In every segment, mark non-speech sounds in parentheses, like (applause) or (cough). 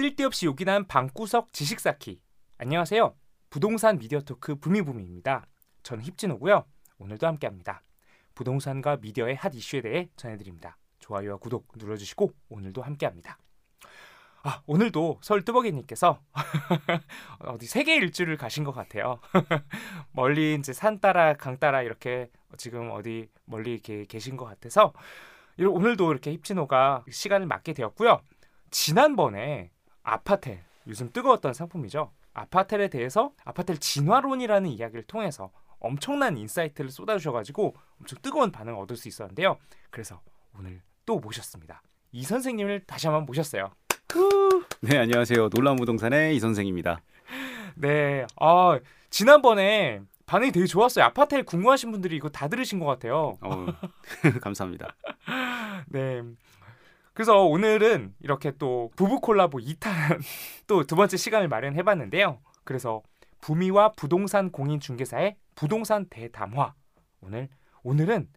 쓸데없이 요긴한 방구석 지식 쌓기. 안녕하세요. 부동산 미디어 토크 부미부미입니다. 저는 힙진호고요. 오늘도 함께합니다. 부동산과 미디어의 핫 이슈에 대해 전해드립니다. 좋아요와 구독 눌러주시고 오늘도 함께합니다. 아 오늘도 서울 뚜벅이님께서 (laughs) 어디 세계 일주를 가신 것 같아요. (laughs) 멀리 이제 산 따라 강 따라 이렇게 지금 어디 멀리 이렇게 계신 것 같아서 오늘도 이렇게 힙진호가 시간을 맞게 되었고요. 지난번에 아파텔 요즘 뜨거웠던 상품이죠. 아파텔에 대해서 아파텔 진화론이라는 이야기를 통해서 엄청난 insight를 쏟아주셔가지고 엄청 뜨거운 반응을 얻을 수 있었는데요. 그래서 오늘 또 모셨습니다. 이 선생님을 다시 한번 모셨어요. 네 안녕하세요. 놀라운 부동산의 이 선생입니다. 네, 아 지난번에 반응이 되게 좋았어요. 아파텔 궁금하신 분들이 이거 다 들으신 것 같아요. 어, (laughs) 감사합니다. 네. 그래서 오늘은 이렇게 또 부부 콜라보 2탄 (laughs) 또 두 번째 시간을 마련해 봤는데요. 그래서 부미와 부동산 공인 중개사의 부동산 대담화 오늘 오늘은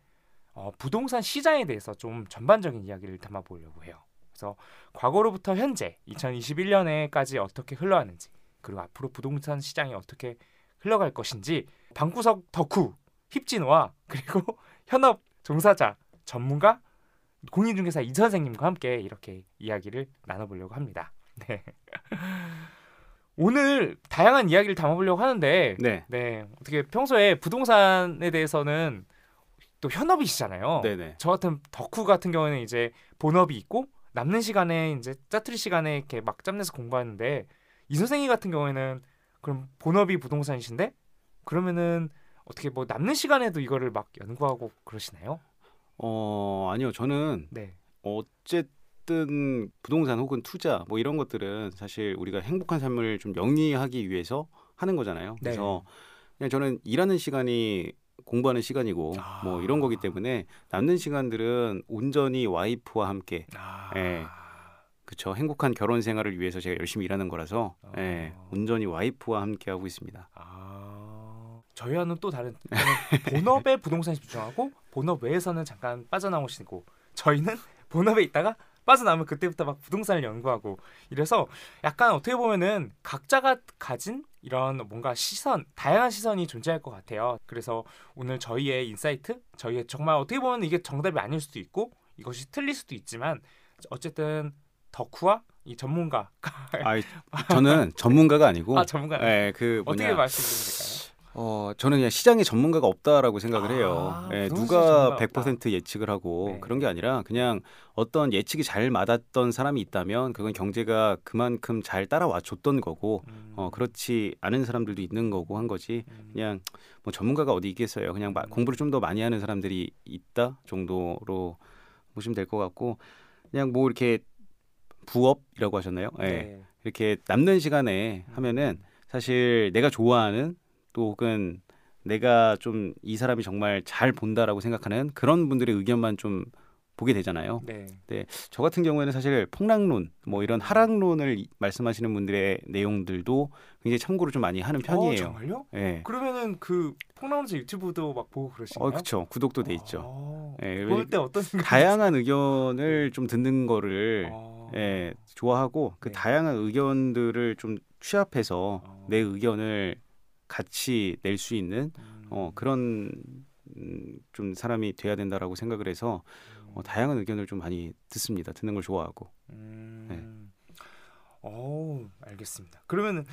어, 부동산 시장에 대해서 좀 전반적인 이야기를 담아 보려고 해요. 그래서 과거로부터 현재 2021년에까지 어떻게 흘러왔는지 그리고 앞으로 부동산 시장이 어떻게 흘러갈 것인지 방구석 덕후 힙진호와 (laughs) 그리고 현업 종사자 전문가 공인중개사 이 선생님과 함께 이렇게 이야기를 나눠보려고 합니다. (laughs) 네. 오늘 다양한 이야기를 담아보려고 하는데 네. 네 어떻게 평소에 부동산에 대해서는 또 현업이시잖아요. 네네. 저 같은 덕후 같은 경우는 이제 본업이 있고 남는 시간에 이제 짜투리 시간에 이렇게 막 짬내서 공부하는데 이 선생님 같은 경우에는 그럼 본업이 부동산이신데 그러면은 어떻게 뭐 남는 시간에도 이거를 막 연구하고 그러시나요? 어 아니요 저는 네. 어쨌든 부동산 혹은 투자 뭐 이런 것들은 사실 우리가 행복한 삶을 좀 영위하기 위해서 하는 거잖아요. 네. 그래서 그냥 저는 일하는 시간이 공부하는 시간이고 아. 뭐 이런 거기 때문에 남는 시간들은 온전히 와이프와 함께 아. 예. 그쵸 행복한 결혼 생활을 위해서 제가 열심히 일하는 거라서 어. 예, 온전히 와이프와 함께 하고 있습니다. 아. 저희와는 또 다른 본업에 (laughs) 부동산에 집중하고 본업 외에서는 잠깐 빠져나오시고 저희는 (laughs) 본업에 있다가 빠져나오면 그때부터 막 부동산을 연구하고 이래서 약간 어떻게 보면은 각자가 가진 이런 뭔가 시선 다양한 시선이 존재할 것 같아요. 그래서 오늘 저희의 insight, 저희의 정말 어떻게 보면 이게 정답이 아닐 수도 있고 이것이 틀릴 수도 있지만 어쨌든 덕후와 이 전문가 아, 저는 전문가가 아니고 아 전문가 예, 그 어떻게 뭐냐 말씀드리면 될까요? 어, 저는 그냥 시장에 전문가가 없다라고 생각을 아, 해요. 예, 부동산 누가 전문가가 100% 예측을 하고 네. 그런 게 아니라 그냥 어떤 예측이 잘 맞았던 사람이 있다면 그건 경제가 그만큼 잘 따라와 줬던 거고 음, 어, 그렇지 않은 사람들도 있는 거고 한 거지. 음, 그냥 뭐 전문가가 어디 있겠어요. 그냥 마- 음. 공부를 좀 더 많이 하는 사람들이 있다 정도로 보시면 될 것 같고 그냥 뭐 이렇게 부업이라고 하셨나요? 예. 네. 이렇게 남는 시간에 하면은 사실 내가 좋아하는 또 혹은 내가 좀 이 사람이 정말 잘 본다라고 생각하는 그런 분들의 의견만 좀 보게 되잖아요. 네. 저 같은 경우에는 사실 폭락론 뭐 이런 하락론을 이- 말씀하시는 분들의 내용들도 굉장히 참고를 좀 많이 하는 어, 편이에요. 정말요? 예. 그러면은 그 폭나무즈 유튜브도 막 보고 그러시나요? 어, 그렇죠. 구독도 돼 있죠. 어, 예, 볼때 어떤 생각? 다양한 의견을 좀 듣는 거를 어, 예, 좋아하고 그 네. 다양한 의견들을 좀 취합해서 어. 내 의견을 같이 낼 수 있는 음, 어, 그런 음, 좀 사람이 돼야 된다라고 생각을 해서 어, 다양한 의견을 좀 많이 듣습니다. 듣는 걸 좋아하고. 음, 네. 어, 알겠습니다. 그러면은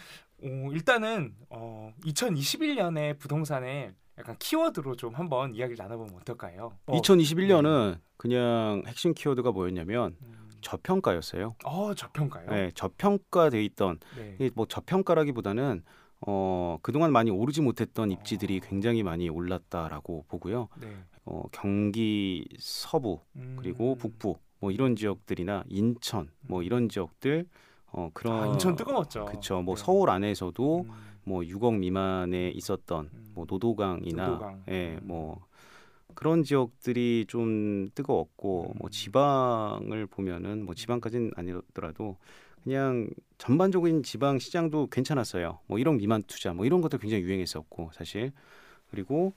어, 일단은 어, 2021년에 부동산에 약간 키워드로 좀 한번 이야기를 나눠보면 어떨까요? 어, 2021년은 그냥 핵심 키워드가 뭐였냐면 음, 저평가였어요. 어, 저평가요? 네, 저평가돼 있던 네. 뭐 저평가라기보다는 어, 그동안 많이 오르지 못했던 입지들이 어. 굉장히 많이 올랐다라고 보고요. 네. 어, 경기 서부 음, 그리고 북부 뭐 이런 지역들이나 인천 뭐 이런 지역들 어 그런 아, 인천 뜨거웠죠. 그쵸 뭐 네. 서울 안에서도 음, 뭐 6억 미만에 있었던 음. 뭐 노도강이나 노도강. 예, 음. 뭐 그런 지역들이 좀 뜨거웠고 음. 뭐 지방을 보면은 뭐 지방까지는 아니더라도 그냥 전반적인 지방 시장도 괜찮았어요. 뭐 1억 미만 투자 뭐 이런 것도 굉장히 유행했었고 사실 그리고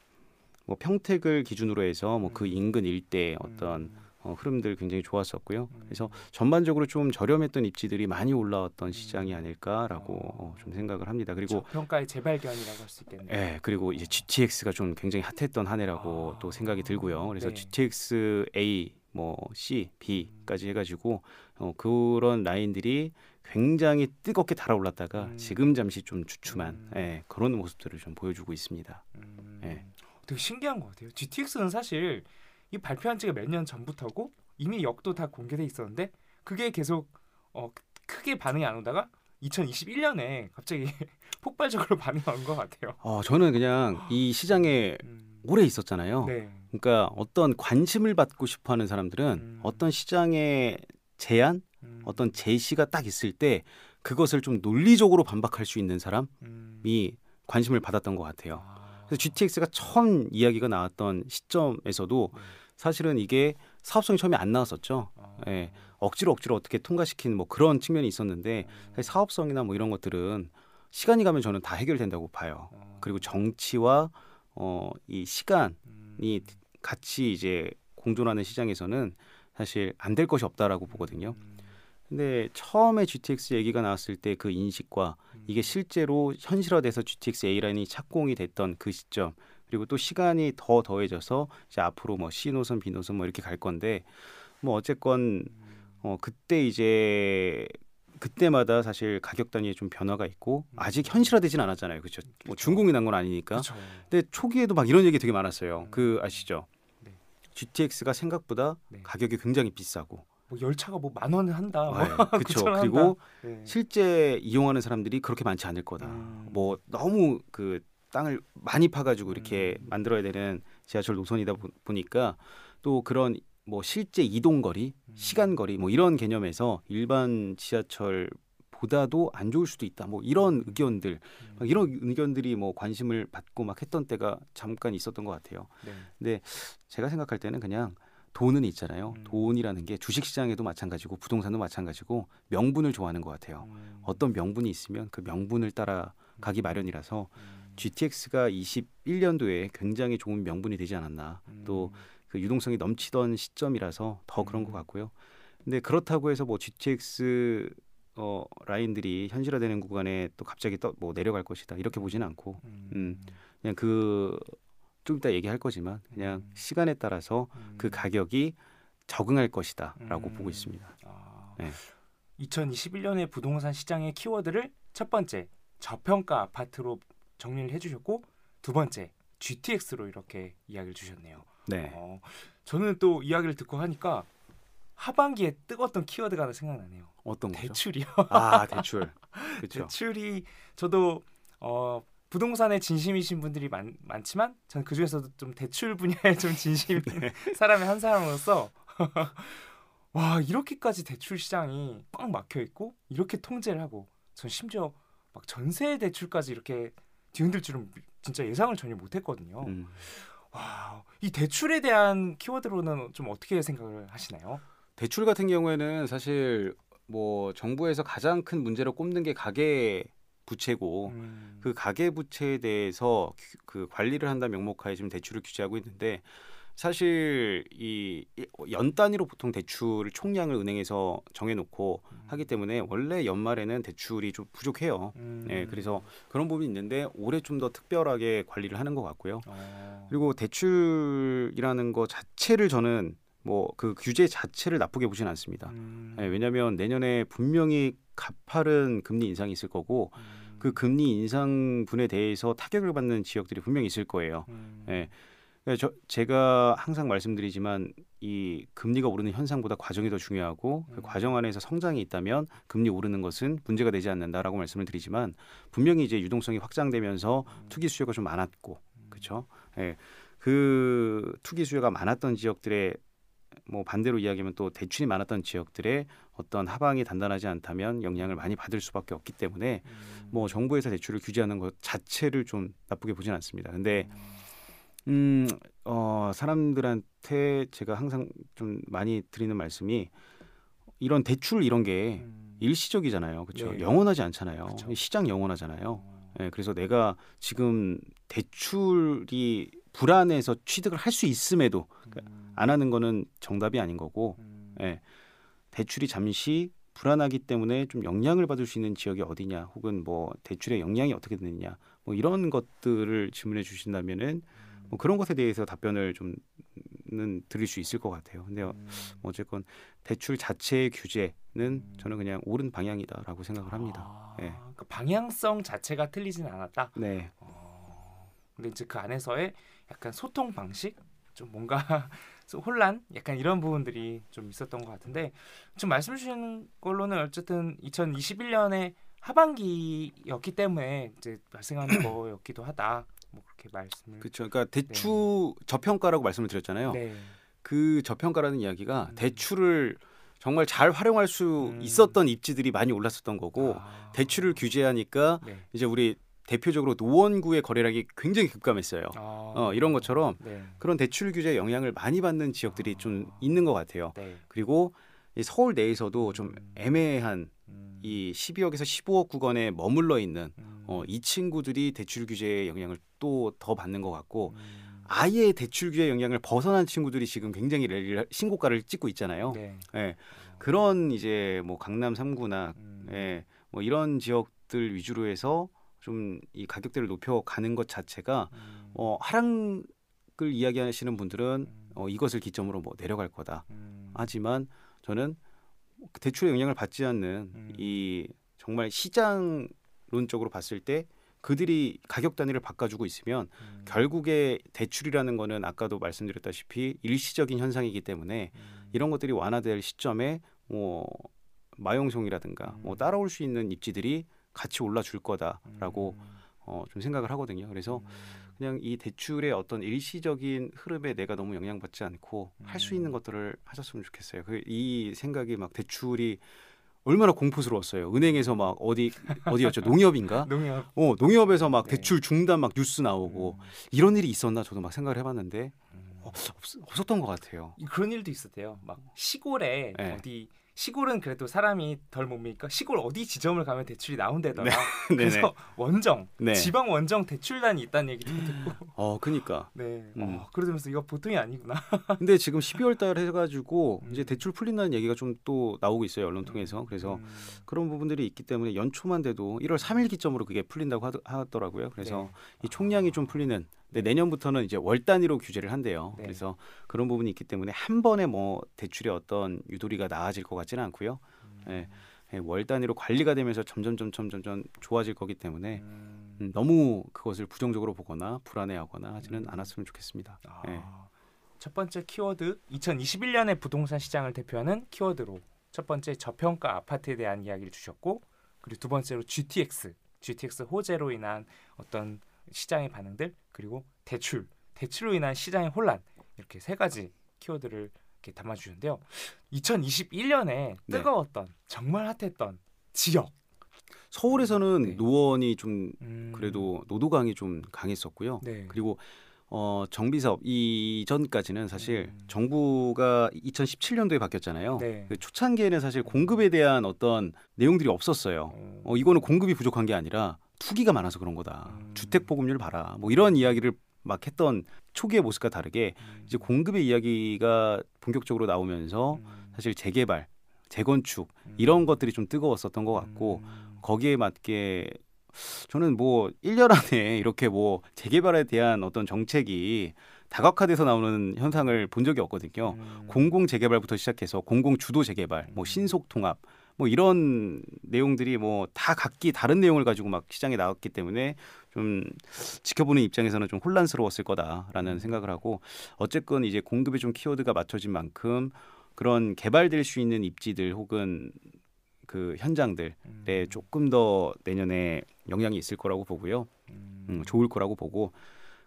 뭐 평택을 기준으로 해서 뭐그 음. 인근 일대 어떤 음, 어, 흐름들 굉장히 좋았었고요. 음. 그래서 전반적으로 좀 저렴했던 입지들이 많이 올라왔던 시장이 음. 아닐까라고 어. 어, 좀 생각을 합니다. 그리고 저평가의 재발견이라고 할 수 있겠네요. 예, 그리고 이제 GTX가 좀 굉장히 핫했던 한 해라고 아, 또 생각이 들고요. 그래서 네. GTX A, 뭐 C, B까지 해가지고 어, 그런 라인들이 굉장히 뜨겁게 달아올랐다가 음. 지금 잠시 좀 주춤한 음. 예, 그런 모습들을 좀 보여주고 있습니다. 음, 예. 되게 신기한 것 같아요. GTX는 사실 이 발표한 지가 몇 년 전부터고 이미 역도 다 공개돼 있었는데 그게 계속 어, 크게 반응이 안 오다가 2021년에 갑자기 (laughs) 폭발적으로 (laughs) 반응이 온것 같아요. 어, 저는 그냥 이 시장에 음, 오래 있었잖아요. 네. 그러니까 어떤 관심을 받고 싶어하는 사람들은 음. 어떤 시장의 제안, 음, 어떤 제시가 딱 있을 때 그것을 좀 논리적으로 반박할 수 있는 사람이 음, 관심을 받았던 것 같아요. 아, 그래서 GTX가 처음 이야기가 나왔던 시점에서도 네. 사실은 이게 사업성이 처음에 안 나왔었죠. 아, 예. 억지로 억지로 어떻게 통과시키는 뭐 그런 측면이 있었는데 음, 사실 사업성이나 뭐 이런 것들은 시간이 가면 저는 다 해결된다고 봐요. 어, 그리고 정치와 어, 이 시간이 음, 같이 이제 공존하는 시장에서는 사실 안 될 것이 없다라고 보거든요. 음, 근데 처음에 GTX 얘기가 나왔을 때 그 인식과 음, 이게 실제로 현실화돼서 GTX A 라인이 착공이 됐던 그 시점 그리고 또 시간이 더 더해져서 이제 앞으로 뭐 C 노선, B 노선 뭐 이렇게 갈 건데 뭐 어쨌건 음, 어 그때 이제 그때마다 사실 가격 단위에 좀 변화가 있고 아직 현실화되진 않았잖아요, 그렇죠? 뭐. 준공이 난 건 아니니까. 그쵸. 근데 초기에도 막 이런 얘기 되게 많았어요. 음. 그 아시죠? 네. GTX가 생각보다 네. 가격이 굉장히 비싸고, 뭐 열차가 뭐 만 원을 한다. 뭐. 네, (laughs) 그렇죠. 그리고 네. 실제 이용하는 사람들이 그렇게 많지 않을 거다. 음. 뭐 너무 그 땅을 많이 파가지고 이렇게 음. 만들어야 되는 지하철 노선이다 보- 보니까 또 그런 뭐 실제 이동 거리, 음. 시간 거리 뭐 이런 개념에서 일반 지하철 보다도 안 좋을 수도 있다. 뭐 이런 의견들, 음. 막 이런 의견들이 뭐 관심을 받고 막 했던 때가 잠깐 있었던 것 같아요. 네. 제가 생각할 때는 그냥 돈은 있잖아요. 음. 돈이라는 게 주식 시장에도 마찬가지고 부동산도 마찬가지고 명분을 좋아하는 것 같아요. 음. 어떤 명분이 있으면 그 명분을 따라 가기 마련이라서 음. GTX가 21년도에 굉장히 좋은 명분이 되지 않았나. 또 그 유동성이 넘치던 시점이라서 더 그런 음. 것 같고요. 근데 그렇다고 해서 뭐 GTX 어, 라인들이 현실화되는 구간에 또 갑자기 또 뭐 내려갈 것이다 이렇게 보지는 않고 음. 음. 그냥 그 좀 이따 얘기할 거지만 그냥 음. 시간에 따라서 음. 그 가격이 적응할 것이다라고 음. 보고 있습니다. 아, 네. 2021년의 부동산 시장의 키워드를 첫 번째 저평가 아파트로 정리를 해주셨고 두 번째 GTX로 이렇게 이야기를 주셨네요. 네. 어, 저는 또 이야기를 듣고 하니까 하반기에 뜨거웠던 키워드가 하나 생각나네요. 어떤 거죠? 대출이요. 아 대출. (laughs) 그렇죠. 대출이 저도 어, 부동산에 진심이신 분들이 많, 많지만 저는 그 중에서도 좀 대출 분야에 (laughs) 좀 진심 있는 네. 사람의 한 사람으로서 (laughs) 와 이렇게까지 대출 시장이 꽉 막혀 있고 이렇게 통제를 하고 전 심지어 막 전세 대출까지 이렇게 뒤흔들 줄은 진짜 예상을 전혀 못했거든요. 음. 와, 이 대출에 대한 키워드로는 좀 어떻게 생각을 하시나요? 대출 같은 경우에는 사실 뭐 정부에서 가장 큰 문제로 꼽는 게 가계 부채고 음, 그 가계 부채에 대해서 규- 그 관리를 한다 명목하에 지금 대출을 규제하고 있는데 사실 이 연 단위로 보통 대출을 총량을 은행에서 정해놓고 하기 때문에 원래 연말에는 대출이 좀 부족해요. 음, 네, 그래서 그런 부분이 있는데 올해 좀 더 특별하게 관리를 하는 것 같고요. 어, 그리고 대출이라는 거 자체를 저는 뭐 그 규제 자체를 나쁘게 보지는 않습니다. 음, 네, 왜냐하면 내년에 분명히 가파른 금리 인상이 있을 거고 음, 그 금리 인상분에 대해서 타격을 받는 지역들이 분명히 있을 거예요. 음, 예. 그러니까 저 제가 항상 말씀드리지만 이 금리가 오르는 현상보다 과정이 더 중요하고 그 음. 과정 안에서 성장이 있다면 금리 오르는 것은 문제가 되지 않는다라고 말씀을 드리지만 분명히 이제 유동성이 확장되면서 음, 투기 수요가 좀 많았고 음, 그렇죠. 예. 그 투기 수요가 많았던 지역들의 뭐 반대로 이야기하면 또 대출이 많았던 지역들의 어떤 하방이 단단하지 않다면 영향을 많이 받을 수밖에 없기 때문에 음. 뭐 정부에서 대출을 규제하는 것 자체를 좀 나쁘게 보진 않습니다. 근데 음, 어, 사람들한테 제가 항상 좀 많이 드리는 말씀이 이런 대출 이런 게 음. 일시적이잖아요. 그렇죠? 네. 영원하지 않잖아요. 그쵸. 시장 영원하잖아요. 어. 예, 그래서 내가 지금 대출이 불안해서 취득을 할 수 있음에도 음. 안 하는 거는 정답이 아닌 거고 음. 예, 대출이 잠시 불안하기 때문에 좀 영향을 받을 수 있는 지역이 어디냐 혹은 뭐 대출의 영향이 어떻게 되느냐 뭐 이런 것들을 질문해 주신다면은 음. 뭐 그런 것에 대해서 답변을 좀는 드릴 수 있을 것 같아요. 근데 음. 뭐 어쨌건 대출 자체의 규제는 음. 저는 그냥 옳은 방향이다라고 생각을 합니다. 아, 예. 그러니까 방향성 자체가 틀리지는 않았다. 네, 어, 근데 이제 그 안에서의 약간 소통 방식, 좀 뭔가 혼란, 약간 이런 부분들이 좀 있었던 것 같은데 지금 말씀 주신 걸로는 어쨌든 2021년에 하반기였기 때문에 이제 발생하는 (clears throat) 거였기도 하다. 뭐 그렇게 말씀을. 그렇죠. 그러니까 대출 저평가라고 말씀을 드렸잖아요. 네. 그 저평가라는 이야기가 음. 대출을 정말 잘 활용할 수 음. 있었던 입지들이 많이 올랐었던 거고 아. 대출을 규제하니까 네. 이제 우리 대표적으로 노원구의 거래량이 굉장히 급감했어요. 아. 어, 이런 것처럼 네. 그런 대출 규제 영향을 많이 받는 지역들이 좀 있는 것 같아요. 네. 그리고 이 서울 내에서도 좀 음. 애매한 음. 이 12억에서 15억 구간에 머물러 있는 음. 어, 이 친구들이 대출 규제의 영향을 또 더 받는 것 같고 음. 아예 대출 규제 영향을 벗어난 친구들이 지금 굉장히 랠리를- 신고가를 찍고 있잖아요. 네. 예. 그런 이제 뭐 강남 3구나 음. 예, 뭐 이런 지역들 위주로 해서 좀 이 가격대를 높여가는 것 자체가 음. 어, 하락을 이야기하시는 분들은 음. 어, 이것을 기점으로 뭐 내려갈 거다. 음. 하지만 저는 대출의 영향을 받지 않는 음. 이 정말 시장론적으로 봤을 때 그들이 가격 단위를 바꿔주고 있으면 음. 결국에 대출이라는 거는 아까도 말씀드렸다시피 일시적인 현상이기 때문에 음. 이런 것들이 완화될 시점에 뭐 마용송이라든가 뭐 음. 따라올 수 있는 입지들이 같이 올라줄 거다라고 음. 어, 좀 생각을 하거든요. 그래서 음. 그냥 이 대출의 어떤 일시적인 흐름에 내가 너무 영향받지 않고 할수 있는 음. 것들을 하셨으면 좋겠어요. 그 이 생각이 막 대출이 얼마나 공포스러웠어요. 은행에서 막 어디 어디였죠? (laughs) 농협인가? 농협 어 농협에서 막 네. 대출 중단 막 뉴스 나오고 음. 이런 일이 있었나 저도 막 생각을 해봤는데 음. 어, 없, 없었던 것 같아요. 그런 일도 있었대요. 막 시골에 네. 어디 시골은 그래도 사람이 덜 뭡니까? 시골 어디 지점을 가면 대출이 나온대더라. (laughs) 네네. 그래서 원정, 네. 지방 원정 대출단이 있다는 얘기도 듣고. (gasps) 어 그니까. 네. 음. 어, 그러면서 이거 보통이 아니구나. (laughs) 근데 지금 12월 달 해가지고 음. 이제 대출 풀린다는 얘기가 좀 또 나오고 있어요 언론 통해서. 그래서 음. 그런 부분들이 있기 때문에 연초만 돼도 1월 3일 기점으로 그게 풀린다고 하더, 하더라고요. 그래서 네. 이 총량이 좀 풀리는. 근데 내년부터는 이제 월 단위로 규제를 한대요. 네. 그래서 그런 부분이 있기 때문에 한 번에 뭐 대출의 어떤 유도리가 나아질 것 같지는 않고요. 음. 네. 예, 월 단위로 관리가 되면서 점점 점점 점점 좋아질 거기 때문에 음. 음, 너무 그것을 부정적으로 보거나 불안해하거나 하지는 음. 않았으면 좋겠습니다. 아, 예. 첫 번째 키워드 2021년의 부동산 시장을 대표하는 키워드로 첫 번째 저평가 아파트에 대한 이야기를 주셨고 그리고 두 번째로 GTX GTX 호재로 인한 어떤 시장의 반응들 그리고 대출 대출로 인한 시장의 혼란 이렇게 세 가지 키워드를 이렇게 담아주셨는데요. 2021년에 네. 뜨거웠던 정말 핫했던 지역 서울에서는 네. 노원이 좀 음, 그래도 노도강이 좀 강했었고요. 네. 그리고 어, 정비사업 이전까지는 사실 음. 정부가 2017년도에 바뀌었잖아요. 네. 그 초창기에는 사실 공급에 대한 어떤 내용들이 없었어요. 어, 어, 이거는 공급이 부족한 게 아니라 투기가 많아서 그런 거다. 음. 주택 보급률 봐라. 뭐 이런 이야기를 막 했던 초기의 모습과 다르게 음, 이제 공급의 이야기가 본격적으로 나오면서 음, 사실 재개발, 재건축 음, 이런 것들이 좀 뜨거웠었던 것 같고 음, 거기에 맞게 저는 뭐 1년 안에 (laughs) 이렇게 뭐 재개발에 대한 어떤 정책이 다각화돼서 나오는 현상을 본 적이 없거든요. 음, 공공 재개발부터 시작해서 공공 주도 재개발, 뭐 음. 신속 통합, 뭐 이런 내용들이 뭐 다 각기 다른 내용을 가지고 막 시장에 나왔기 때문에 좀 지켜보는 입장에서는 좀 혼란스러웠을 거다라는 음. 생각을 하고 어쨌건 이제 공급에 좀 키워드가 맞춰진 만큼 그런 개발될 수 있는 입지들 혹은 그 현장들에 음, 조금 더 내년에 영향이 있을 거라고 보고요. 음, 음, 좋을 거라고 보고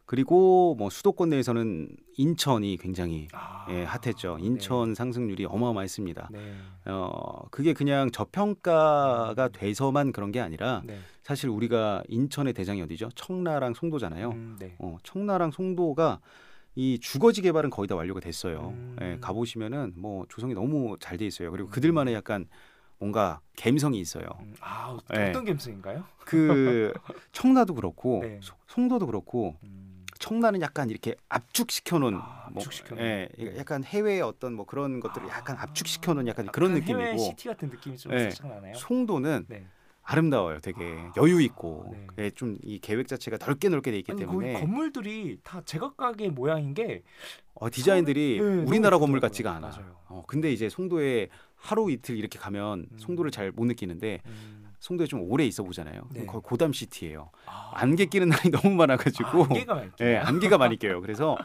그리고 뭐 수도권 내에서는 인천이 굉장히 아, 예, 핫했죠. 인천 상승률이 어마어마했습니다. 네. 네. 어 그게 그냥 저평가가 돼서만 그런 게 아니라 네. 사실 우리가 인천의 대장이 어디죠? 청라랑 송도잖아요. 음, 네. 어, 청라랑 송도가 이 주거지 개발은 거의 다 완료가 됐어요. 음. 예, 가보시면은 뭐 조성이 너무 잘 돼 있어요. 그리고 그들만의 약간 뭔가 감성이 있어요. 음, 아 네. 어떤 감성인가요? 그 (laughs) 청라도 그렇고 네. 소- 송도도 그렇고 음, 청라는 약간 이렇게 압축시켜 놓은 아, 압축시켜놓은. 예, 네. 약간 해외의 어떤 뭐 그런 것들을 약간 아, 압축시켜 놓은 약간 그런 약간 느낌이고 시티 같은 느낌이 좀 네. 살짝 나나요? 송도는 네. 아름다워요. 되게 아, 여유 있고 네. 예, 좀이 계획 자체가 넓게 넓게 돼 있기 아니 때문에 건물들이 다 제각각의 모양인 게 어, 디자인들이 네, 우리나라 건물. 같지가 않아. 맞아요. 어, 근데 이제 송도에 하루 이틀 이렇게 가면 음. 송도를 잘 못 느끼는데 음, 송도에 좀 오래 있어 보잖아요. 네. 거의 고담 시티예요. 아, 안개 끼는 날이 (laughs) 너무 많아가지고 아, 안개가 많죠. 예, 안개가 많이 껴요. 그래서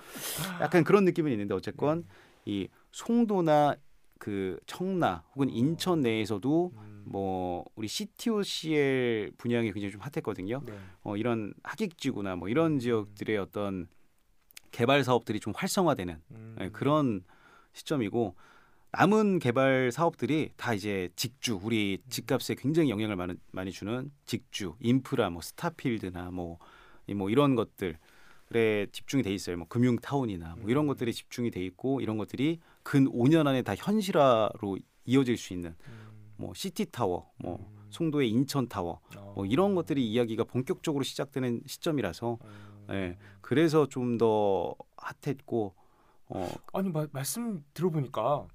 약간 그런 느낌은 있는데 어쨌건 이 송도나 그 청라 혹은 인천 내에서도 음, 뭐 우리 CTOCL 분양이 굉장히 좀 핫했거든요. 네. 어, 이런 하객지구나 뭐 이런 지역들의 어떤 개발 사업들이 좀 활성화되는 음, 예, 그런 시점이고 남은 개발 사업들이 다 이제 직주 우리 집값에 굉장히 영향을 많이, 많이 주는 직주 인프라 뭐 스타필드나 뭐, 이뭐 이런 것들에 집중이 돼 있어요. 뭐 금융타운이나 뭐 이런 음. 것들이 집중이 돼 있고 이런 것들이 근 5년 안에 다 현실화로 이어질 수 있는 음, 뭐 시티타워 뭐 음, 송도의 인천타워 어, 뭐 이런 것들이 이야기가 본격적으로 시작되는 시점이라서 어, 예. 그래서 좀 더 핫했고 어. 아니 마, 말씀 들어보니까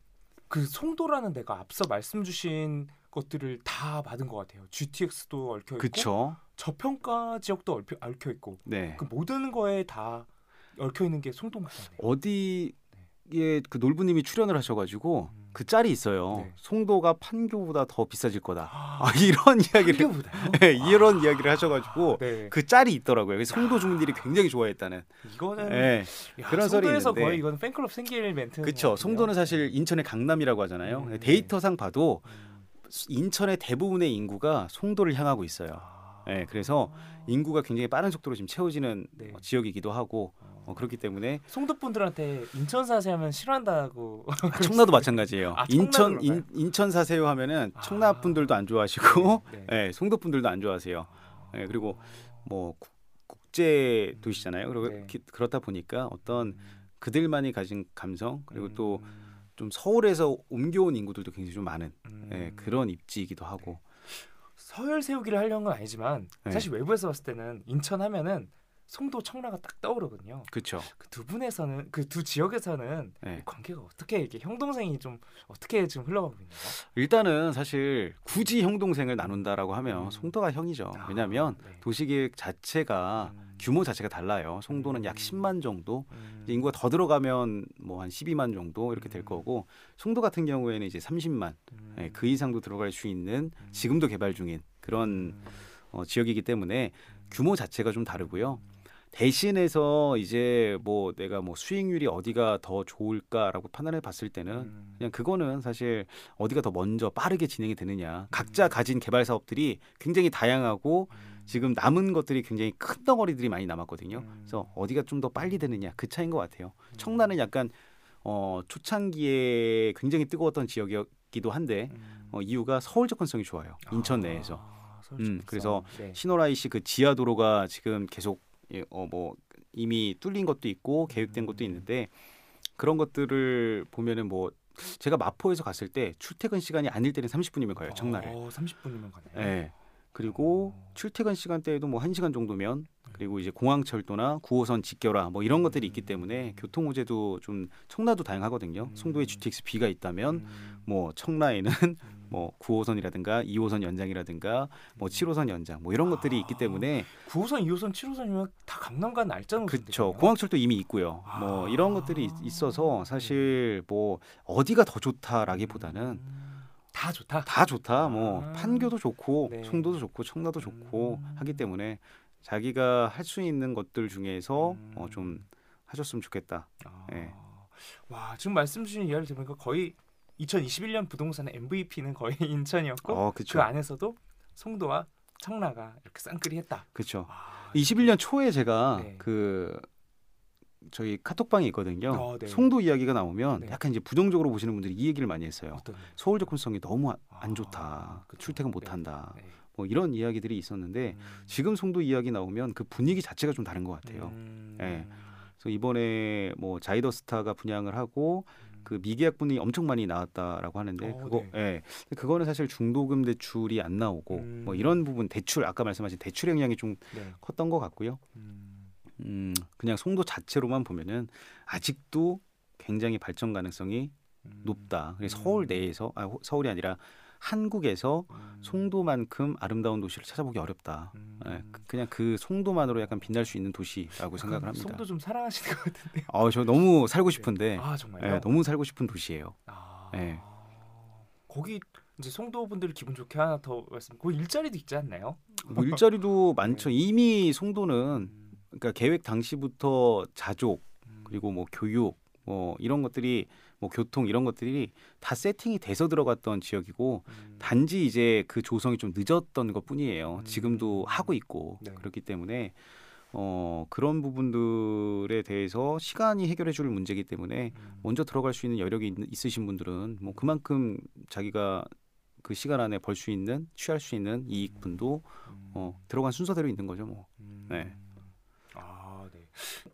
그 송도라는 데가 앞서 말씀 주신 것들을 다 받은 것 같아요. GTX도 얽혀 있고 그쵸 저평가 지역도 얽혀, 있고 네 그 모든 거에 다 얽혀 있는 게 송도 같네요. 어디에 그 놀부님이 출연을 하셔가지고 음. 그 짤이 있어요 네. 송도가 판교보다 더 비싸질 거다 아, 아, 이런 이야기를? 네, 이런 이야기를 하셔가지고 네. 그 짤이 있더라고요 그래서 송도 주민들이 굉장히 좋아했다는 이거는 네. 야, 그런 있는데. 거의 이건 팬클럽 생길 멘트. 그쵸 송도는 사실 인천의 강남이라고 하잖아요 음, 데이터상 봐도 음. 인천의 대부분의 인구가 송도를 향하고 있어요 아. 네, 그래서 인구가 굉장히 빠른 속도로 지금 채워지는 네. 어, 지역이기도 하고 어, 그렇기 때문에 송도 분들한테 인천 사세 하면 싫어한다고. 아, 청라도 마찬가지예요. 아, 인천 인, 인천 사세요 하면은 아. 청라 분들도 안 좋아하시고, 네, 네. (laughs) 예, 송도 분들도 안 좋아하세요. 예, 그리고 뭐 국, 국제 도시잖아요. 그리고 네. 기- 그렇다 보니까 어떤 음. 그들만이 가진 감성 그리고 또 음. 좀 서울에서 옮겨온 인구들도 굉장히 좀 많은 음. 예, 그런 입지이기도 하고. 서열 세우기를 하려는 건 아니지만 네. 사실 외부에서 봤을 때는 인천 하면은 송도 청라가 딱 떠오르거든요. 그렇죠. 그 두 분에서는 그 두 지역에서는 예. 이 관계가 어떻게 이렇게 형 동생이 좀 어떻게 지금 흘러가고 있나요? 일단은 사실 굳이 형 동생을 나눈다라고 하면 음. 송도가 형이죠. 아, 왜냐하면 네. 도시계획 자체가 음. 규모 자체가 달라요. 송도는 약 음. 10만 정도, 음. 인구가 더 들어가면 뭐 한 12만 정도 이렇게 될 음. 거고 송도 같은 경우에는 이제 30만 음. 예, 그 이상도 들어갈 수 있는 음. 지금도 개발 중인 그런 음. 어, 지역이기 때문에 규모 자체가 좀 다르고요. 음. 대신해서 이제 뭐 내가 뭐 수익률이 어디가 더 좋을까라고 판단해 봤을 때는 음. 그냥 그거는 사실 어디가 더 먼저 빠르게 진행이 되느냐. 각자 가진 개발 사업들이 굉장히 다양하고 음. 지금 남은 것들이 굉장히 큰 덩어리들이 많이 남았거든요. 음. 그래서 어디가 좀 더 빨리 되느냐 그 차이인 것 같아요. 청라는 약간 어, 초창기에 굉장히 뜨거웠던 지역이기도 한데 음. 어, 이유가 서울 접근성이 좋아요. 인천 아, 내에서 서울 음. 그래서 네. 신호라이시 그 지하 도로가 지금 계속 예, 어, 뭐 이미 뚫린 것도 있고 계획된 것도 음. 있는데 그런 것들을 보면은 뭐 제가 마포에서 갔을 때 출퇴근 시간이 아닐 때는 30분이면 가요 청라를. 어, 30분이면 가네요. 예. 그리고 어. 출퇴근 시간대에도 뭐 1시간 정도면 음. 그리고 이제 공항철도나 9호선 직결화 뭐 이런 것들이 있기 때문에 음. 교통 호재도 좀 청라도 다양하거든요. 음. 송도에 GTX B가 있다면 음. 뭐 청라에는 (laughs) 음. 뭐 9호선이라든가 2호선 연장이라든가 뭐 7호선 연장 뭐 이런 것들이 있기 아. 때문에 9호선, 2호선, 7호선이면 다 강남 간 날짜 노선들이네요. 그렇죠. 공항철도 이미 있고요. 뭐 아. 이런 것들이 있- 있어서 사실 뭐 어디가 더 좋다라기보다는 음. 다 좋다. 다 좋다. 뭐 아. 판교도 좋고 네. 송도도 좋고 청라도 좋고 음. 하기 때문에 자기가 할 수 있는 것들 중에서 음. 어, 좀 하셨으면 좋겠다. 아. 예. 와 지금 말씀 주신 이야기를 들으니까 거의 2021년 부동산의 MVP는 거의 (laughs) 인천이었고 어, 그. 안에서도 송도와 청라가 이렇게 쌍끌이 했다. 그렇죠. 아, 21년 초에 제가 네. 그 저희 카톡방이 있거든요. 어, 네. 송도 이야기가 나오면 네. 약간 이제 부정적으로 보시는 분들이 이 얘기를 많이 했어요. 어떤 서울 접근성이 너무 아- 안 아, 좋다. 그쵸. 출퇴근 네. 못 한다. 네. 뭐 이런 이야기들이 있었는데 음. 지금 송도 이야기 나오면 그 분위기 자체가 좀 다른 것 같아요. 음. 예. 그래서 이번에 뭐 자이더스타가 분양을 하고 음. 그 미계약 분이 엄청 많이 나왔다라고 하는데 어, 그거 네. 예. 그거는 사실 중도금 대출이 안 나오고 음. 뭐 이런 부분 대출 아까 말씀하신 대출 영향이 좀 네. 컸던 것 같고요. 음. 음, 그냥 송도 자체로만 보면은 아직도 굉장히 발전 가능성이 음. 높다. 그래서 음. 서울 내에서 아 호- 서울이 아니라 한국에서 음. 송도만큼 아름다운 도시를 찾아보기 어렵다. 음. 예, 그- 그냥 그 송도만으로 약간 빛날 수 있는 도시라고 생각을 약간 합니다. 송도 좀 사랑하시는 것 같은데. 아, 저 너무 살고 싶은데 아 정말요? 예, 너무 살고 싶은 도시예요. 아. 예. 거기 이제 송도 분들 기분 좋게 하나 더 말씀. 거기 일자리도 있지 않나요? 뭐 일자리도 (laughs) 많죠. 이미 송도는 음. 그러니까 계획 당시부터 자족 음. 그리고 뭐 교육 뭐 이런 것들이 뭐 교통 이런 것들이 다 세팅이 돼서 들어갔던 지역이고 음. 단지 이제 그 조성이 좀 늦었던 것 뿐이에요. 음. 지금도 하고 있고 네. 그렇기 때문에 어 그런 부분들에 대해서 시간이 해결해 줄 문제이기 때문에 음. 먼저 들어갈 수 있는 여력이 있, 있으신 분들은 뭐 그만큼 자기가 그 시간 안에 벌 수 있는 취할 수 있는 이익분도 음. 어 들어간 순서대로 있는 거죠 뭐. 음. 네.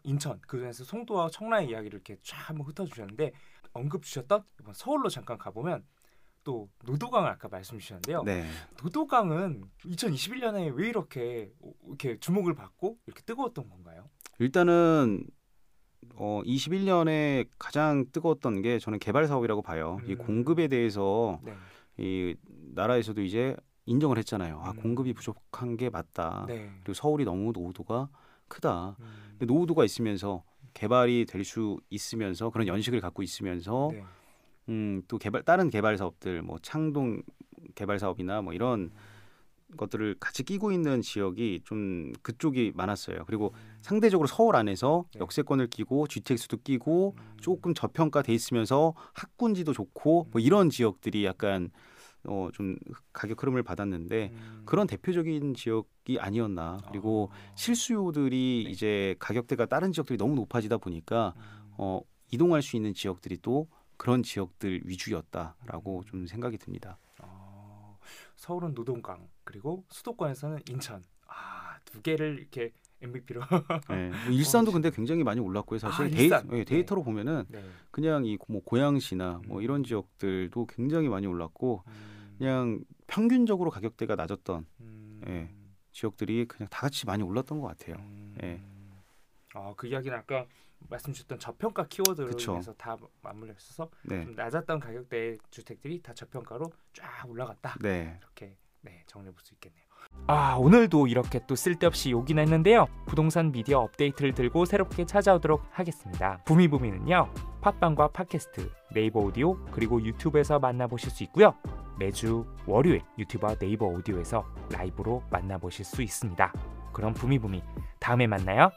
인천 그중에서 송도와 청라의 이야기를 이렇게 쫙 한번 흩어주셨는데 언급 주셨던 이번 서울로 잠깐 가보면 또 노도강을 아까 말씀 주셨는데요. 네. 노도강은 2021년에 왜 이렇게 이렇게 주목을 받고 이렇게 뜨거웠던 건가요? 일단은 어 21년에 가장 뜨거웠던 게 저는 개발 사업이라고 봐요. 이 음. 공급에 대해서 네. 이 나라에서도 이제 인정을 했잖아요. 아 음. 공급이 부족한 게 맞다. 네. 그리고 서울이 너무 노후도가 크다. 음. 노후도가 있으면서 개발이 될 수 있으면서 그런 연식을 갖고 있으면서 네. 음, 또 개발 다른 개발 사업들 뭐 창동 개발 사업이나 뭐 이런 것들을 같이 끼고 있는 지역이 좀 그쪽이 많았어요. 그리고 상대적으로 서울 안에서 네. 역세권을 끼고 GTX도 끼고 음. 조금 저평가돼 있으면서 학군지도 좋고 뭐 이런 지역들이 약간 어 좀 가격 흐름을 받았는데 음. 그런 대표적인 지역이 아니었나. 그리고 아. 실수요들이 네. 이제 가격대가 다른 지역들이 너무 높아지다 보니까 음. 어 이동할 수 있는 지역들이 또 그런 지역들 위주였다라고 음. 좀 생각이 듭니다. 어, 서울은 노도강 그리고 수도권에서는 인천 아 두 개를 이렇게 MVP로 네. 뭐 (laughs) 일산도 근데 굉장히 많이 올랐고요. 사실 아, 데이. 예, 데이터로 보면은 네. 그냥 이 뭐 고양시나 뭐 음. 이런 지역들도 굉장히 많이 올랐고 음, 그냥 평균적으로 가격대가 낮았던 음, 예. 지역들이 그냥 다 같이 많이 올랐던 것 같아요. 음, 예. 아그 이야기는 아까 말씀 주셨던 저평가 키워드로 그쵸. 인해서 다 맞물려 있어서 네, 좀 낮았던 가격대의 주택들이 다 저평가로 쫙 올라갔다. 네, 이렇게 네 정리해 볼 수 있겠네요. 아 오늘도 이렇게 또 쓸데없이 욕이 했는데요. 부동산 미디어 업데이트를 들고 새롭게 찾아오도록 하겠습니다. 부미부미는요 팟빵과 팟캐스트, 네이버 오디오 그리고 유튜브에서 만나보실 수 있고요. 매주 월요일 유튜브와 네이버 오디오에서 라이브로 만나보실 수 있습니다. 그럼 부미부미 다음에 만나요.